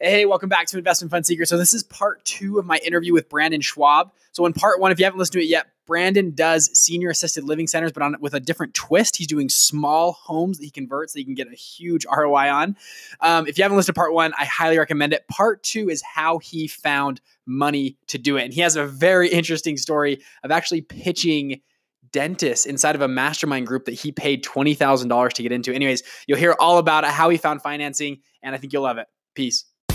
Hey, welcome back to Investment Fund Secret. So, this is part two of my interview with Brandon Schwab. So, in part one, if you haven't listened to it yet, Brandon does senior assisted living centers, but on with a different twist. He's doing small homes that he converts that he can get a huge ROI on. Um, if you haven't listened to part one, I highly recommend it. Part two is how he found money to do it. And he has a very interesting story of actually pitching dentists inside of a mastermind group that he paid $20,000 to get into. Anyways, you'll hear all about it, how he found financing, and I think you'll love it. Peace.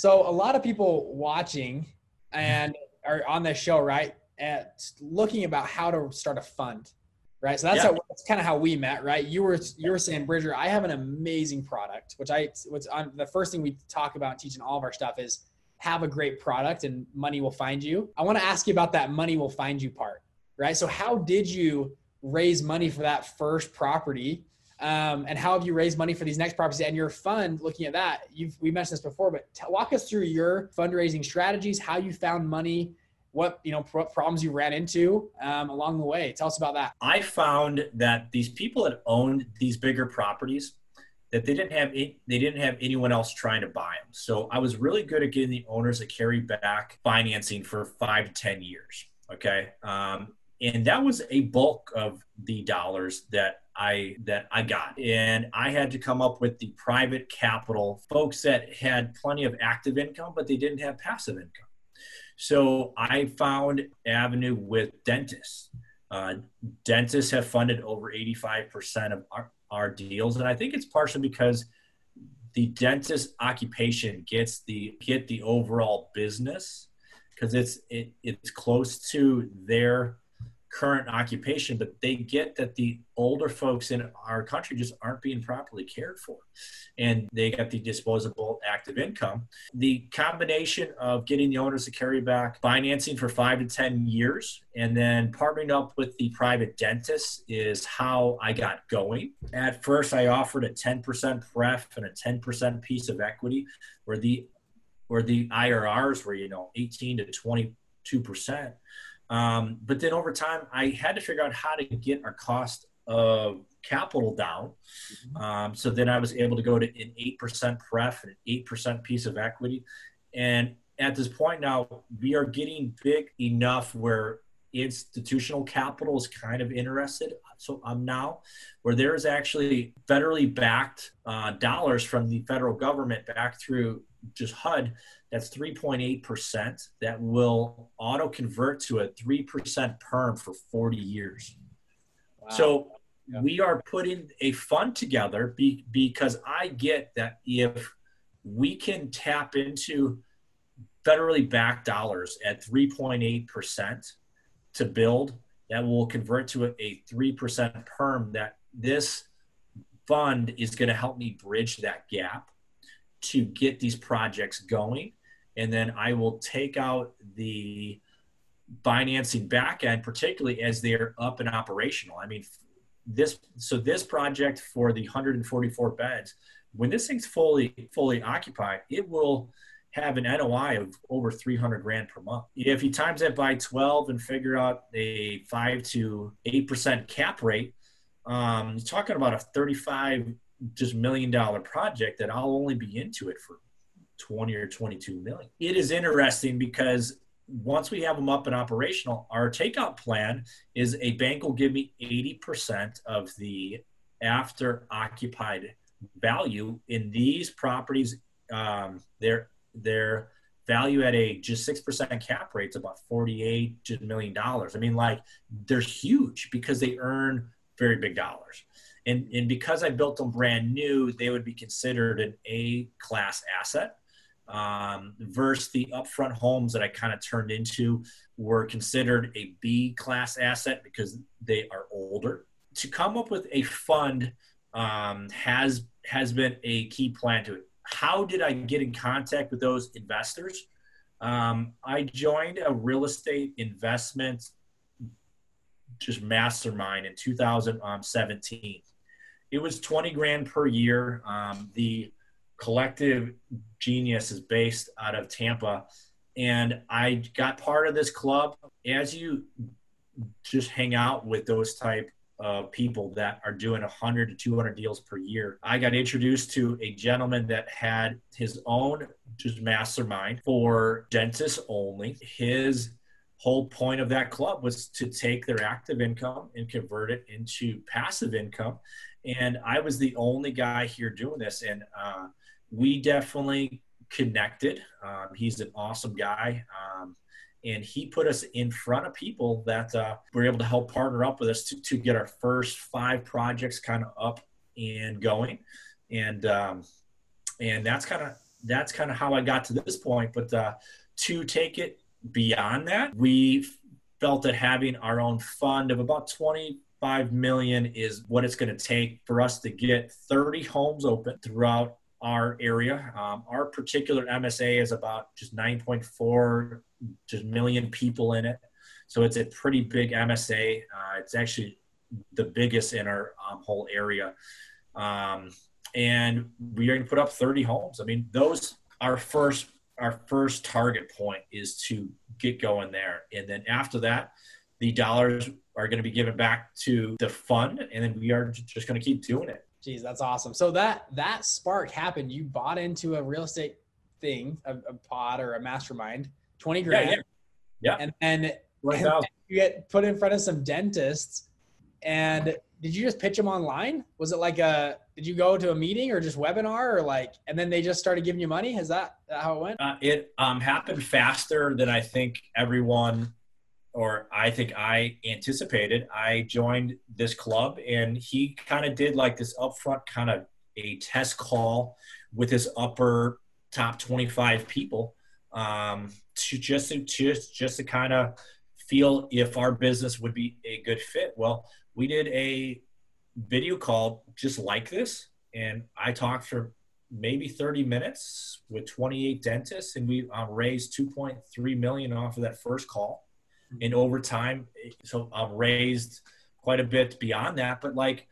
So a lot of people watching and are on this show, right? At looking about how to start a fund, right? So that's, yeah. how, that's kind of how we met, right? You were you were saying, Bridger, I have an amazing product, which I what's on the first thing we talk about teaching all of our stuff is have a great product and money will find you. I want to ask you about that money will find you part, right? So how did you raise money for that first property? Um, and how have you raised money for these next properties and your fund looking at that you've we mentioned this before but t- walk us through your fundraising strategies how you found money what you know what problems you ran into um, along the way. Tell us about that. I found that these people that owned these bigger properties that they didn't have they didn't have anyone else trying to buy them. So i was really good at getting the owners to carry back financing for five to ten years okay? Um, and that was a bulk of the dollars that I that I got. And I had to come up with the private capital folks that had plenty of active income, but they didn't have passive income. So I found avenue with dentists. Uh, dentists have funded over 85% of our, our deals, and I think it's partially because the dentist occupation gets the get the overall business because it's it, it's close to their current occupation, but they get that the older folks in our country just aren't being properly cared for. And they get the disposable active income. The combination of getting the owners to carry back financing for five to 10 years and then partnering up with the private dentist is how I got going. At first, I offered a 10% pref and a 10% piece of equity where the where the IRRs were, you know, 18 to 22 percent um, but then over time, I had to figure out how to get our cost of capital down. Mm-hmm. Um, so then I was able to go to an 8% pref and an 8% piece of equity. And at this point now, we are getting big enough where institutional capital is kind of interested. So I'm um, now where there is actually federally backed uh, dollars from the federal government back through just HUD that's 3.8%. That will auto convert to a 3% perm for 40 years. Wow. So yeah. we are putting a fund together be, because I get that if we can tap into federally backed dollars at 3.8% to build, that will convert to a, a 3% perm that this fund is going to help me bridge that gap to get these projects going and then I will take out the financing back end, particularly as they're up and operational. I mean, this so this project for the 144 beds, when this thing's fully fully occupied, it will have an NOI of over 300 grand per month. If you times that by 12 and figure out a five to eight percent cap rate, um, you're talking about a 35 just million dollar project that I'll only be into it for 20 or 22 million. It is interesting because once we have them up and operational, our takeout plan is a bank will give me 80% of the after occupied value in these properties. Um, their their value at a just six percent cap rate is about 48 million dollars. I mean, like they're huge because they earn very big dollars. And, and because I built them brand new, they would be considered an A class asset um, versus the upfront homes that I kind of turned into were considered a B class asset because they are older. To come up with a fund um, has has been a key plan to it. how did I get in contact with those investors? Um, I joined a real estate investment just mastermind in 2017. It was 20 grand per year. Um, the collective genius is based out of Tampa. And I got part of this club. As you just hang out with those type of people that are doing 100 to 200 deals per year. I got introduced to a gentleman that had his own just mastermind for dentists only. His whole point of that club was to take their active income and convert it into passive income. And I was the only guy here doing this. And uh, we definitely connected. Um, he's an awesome guy. Um, and he put us in front of people that uh, were able to help partner up with us to, to get our first five projects kind of up and going and um, and that's kind of that's kind of how i got to this point but uh, to take it beyond that we felt that having our own fund of about 25 million is what it's going to take for us to get 30 homes open throughout our area. Um, our particular MSA is about just 9.4 just million people in it. So it's a pretty big MSA. Uh, it's actually the biggest in our um, whole area. Um, and we are going to put up 30 homes. I mean, those our first our first target point is to get going there, and then after that, the dollars are going to be given back to the fund, and then we are just going to keep doing it. Geez, that's awesome. So that that spark happened. You bought into a real estate thing, a, a pod or a mastermind, twenty grand. Yeah, yeah. yeah. And then and you get put in front of some dentists. And did you just pitch them online? Was it like a? Did you go to a meeting or just webinar or like? And then they just started giving you money. Is that how it went? Uh, it um, happened faster than I think everyone or I think I anticipated. I joined this club and he kind of did like this upfront kind of a test call with his upper top 25 people um, to just to just just to kind of feel if our business would be a good fit. Well, we did a video call just like this and I talked for maybe 30 minutes with 28 dentists and we um, raised 2.3 million off of that first call in overtime. So I'm raised quite a bit beyond that. But like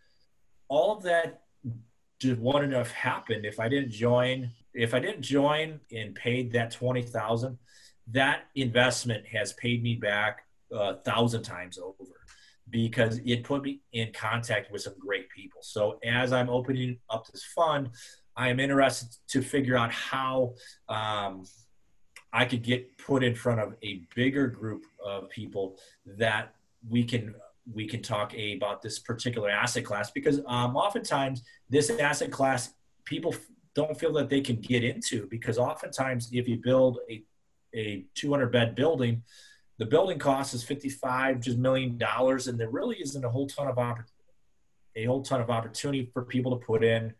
all of that just wouldn't have happened if I didn't join. If I didn't join and paid that twenty thousand, that investment has paid me back a thousand times over because it put me in contact with some great people. So as I'm opening up this fund, I am interested to figure out how um, I could get put in front of a bigger group of people that we can we can talk a, about this particular asset class because um, oftentimes this asset class people don't feel that they can get into because oftentimes if you build a a 200 bed building the building cost is 55 just million dollars and there really isn't a whole ton of oppor- a whole ton of opportunity for people to put in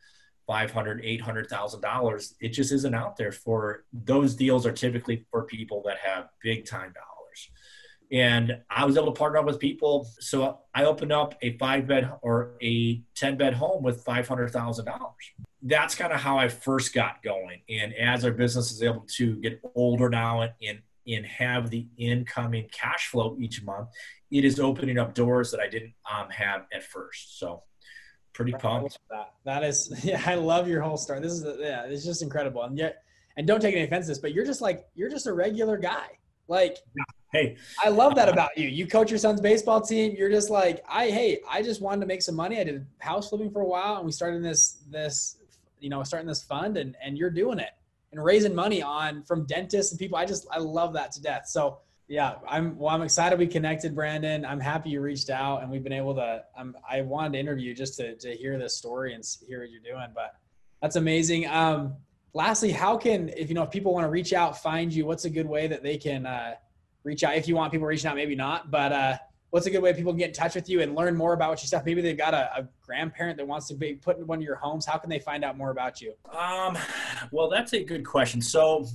500 800000 dollars it just isn't out there for those deals are typically for people that have big time dollars. And i was able to partner up with people so i opened up a five bed or a 10 bed home with $500000 that's kind of how i first got going. And as our business is able to get older now and, and have the incoming cash flow each month, it is opening up doors that I didn't um, have at first. So pretty pumped. That. that is, yeah, I love your whole story. This is, yeah, it's just incredible. And yet, and don't take any offense to this, but you're just like, you're just a regular guy. Like, hey, I love that uh, about you. You coach your son's baseball team. You're just like, I, hey, I just wanted to make some money. I did house flipping for a while and we started this, this, you know, starting this fund and, and you're doing it and raising money on from dentists and people. I just, I love that to death. So yeah, I'm well. I'm excited we connected, Brandon. I'm happy you reached out, and we've been able to. I'm, I wanted to interview just to to hear this story and hear what you're doing. But that's amazing. Um, lastly, how can if you know if people want to reach out, find you? What's a good way that they can uh, reach out? If you want people reaching out, maybe not, but uh, what's a good way people can get in touch with you and learn more about what you stuff? Maybe they've got a, a, grandparent that wants to be put in one of your homes. How can they find out more about you? Um, well, that's a good question. So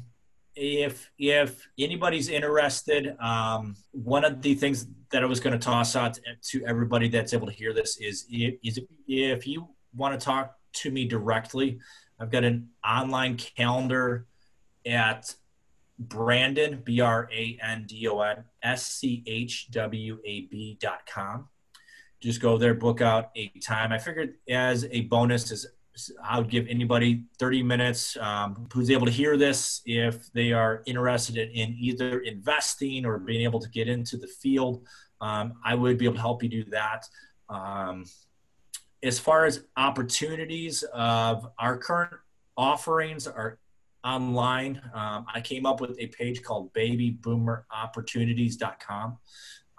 if if anybody's interested, um, one of the things that I was going to toss out to everybody that's able to hear this is is if you want to talk to me directly, I've got an online calendar at Brandon, B R A N D O N S C H W A B dot com. Just go there, book out a time. I figured as a bonus, is I would give anybody 30 minutes um, who's able to hear this if they are interested in either investing or being able to get into the field. Um, I would be able to help you do that. Um, as far as opportunities of our current offerings are online. Um, I came up with a page called babyboomeropportunities.com.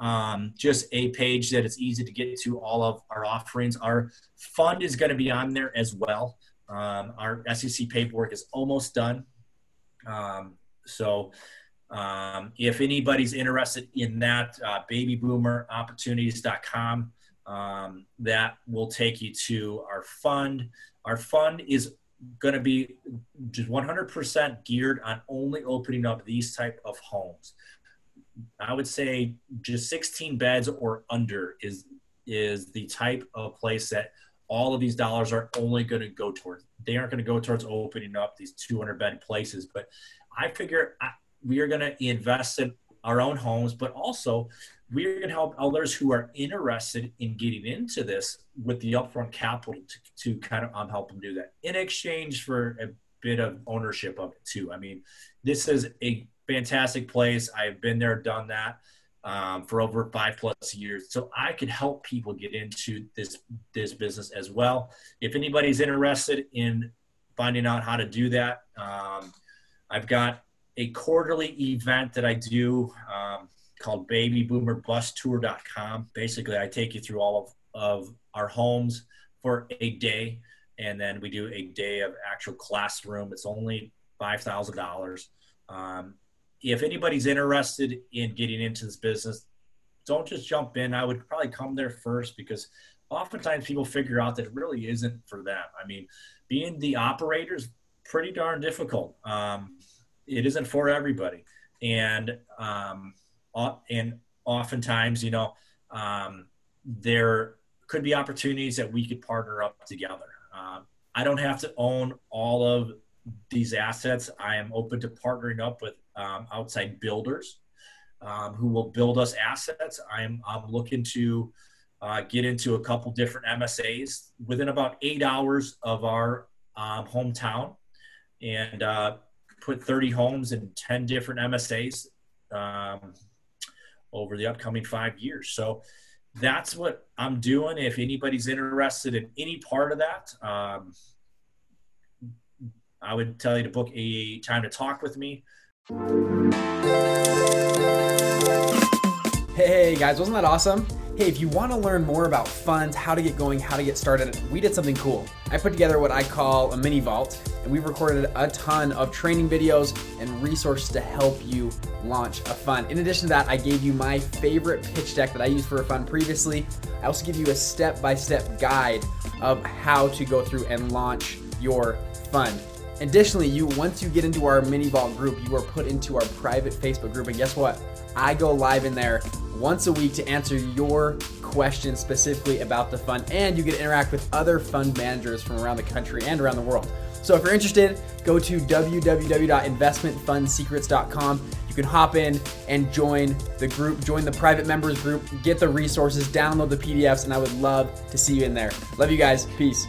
Um, just a page that it's easy to get to all of our offerings. Our fund is going to be on there as well. Um, our SEC paperwork is almost done. Um, so um, if anybody's interested in that, uh, babyboomeropportunities.com, um, that will take you to our fund. Our fund is going to be just 100% geared on only opening up these type of homes. I would say just 16 beds or under is is the type of place that all of these dollars are only going to go towards. They aren't going to go towards opening up these 200 bed places, but I figure I, we are going to invest in our own homes, but also we're going to help others who are interested in getting into this with the upfront capital to, to kind of um, help them do that in exchange for a bit of ownership of it too. I mean, this is a fantastic place. I've been there, done that um, for over five plus years, so I could help people get into this this business as well. If anybody's interested in finding out how to do that, um, I've got a quarterly event that I do. Um, called babyboomerbus.tour.com. Basically, I take you through all of, of our homes for a day, and then we do a day of actual classroom. It's only $5,000. Um, if anybody's interested in getting into this business, don't just jump in. I would probably come there first because oftentimes people figure out that it really isn't for them. I mean, being the operator is pretty darn difficult. Um, it isn't for everybody. And um, and oftentimes, you know, um, there could be opportunities that we could partner up together. Um, I don't have to own all of these assets. I am open to partnering up with um, outside builders um, who will build us assets. I'm, I'm looking to uh, get into a couple different MSAs within about eight hours of our um, hometown and uh, put 30 homes in 10 different MSAs. Um, over the upcoming five years. So that's what I'm doing. If anybody's interested in any part of that, um, I would tell you to book a time to talk with me. Hey guys, wasn't that awesome? Hey, if you want to learn more about funds, how to get going, how to get started, we did something cool. I put together what I call a mini vault, and we recorded a ton of training videos and resources to help you launch a fund. In addition to that, I gave you my favorite pitch deck that I used for a fund previously. I also give you a step by step guide of how to go through and launch your fund. Additionally, you once you get into our mini vault group, you are put into our private Facebook group, and guess what? I go live in there once a week to answer your questions specifically about the fund, and you get to interact with other fund managers from around the country and around the world. So if you're interested, go to www.investmentfundsecrets.com. You can hop in and join the group, join the private members group, get the resources, download the PDFs, and I would love to see you in there. Love you guys. Peace.